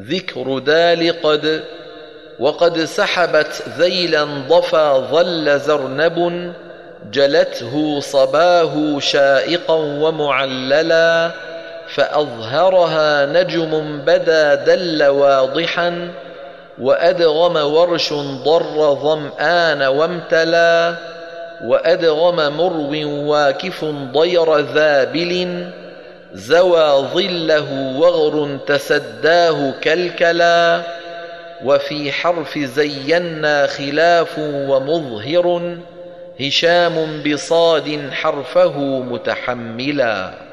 ذكر دال قد وقد سحبت ذيلا ضفا ظل زرنب جلته صباه شائقا ومعللا فأظهرها نجم بدا دل واضحا وأدغم ورش ضر ظمآن وامتلا وأدغم مرو واكف ضير ذابل زوى ظله وغر تسداه كلكلا وفي حرف زينا خلاف ومظهر هشام بصاد حرفه متحملا.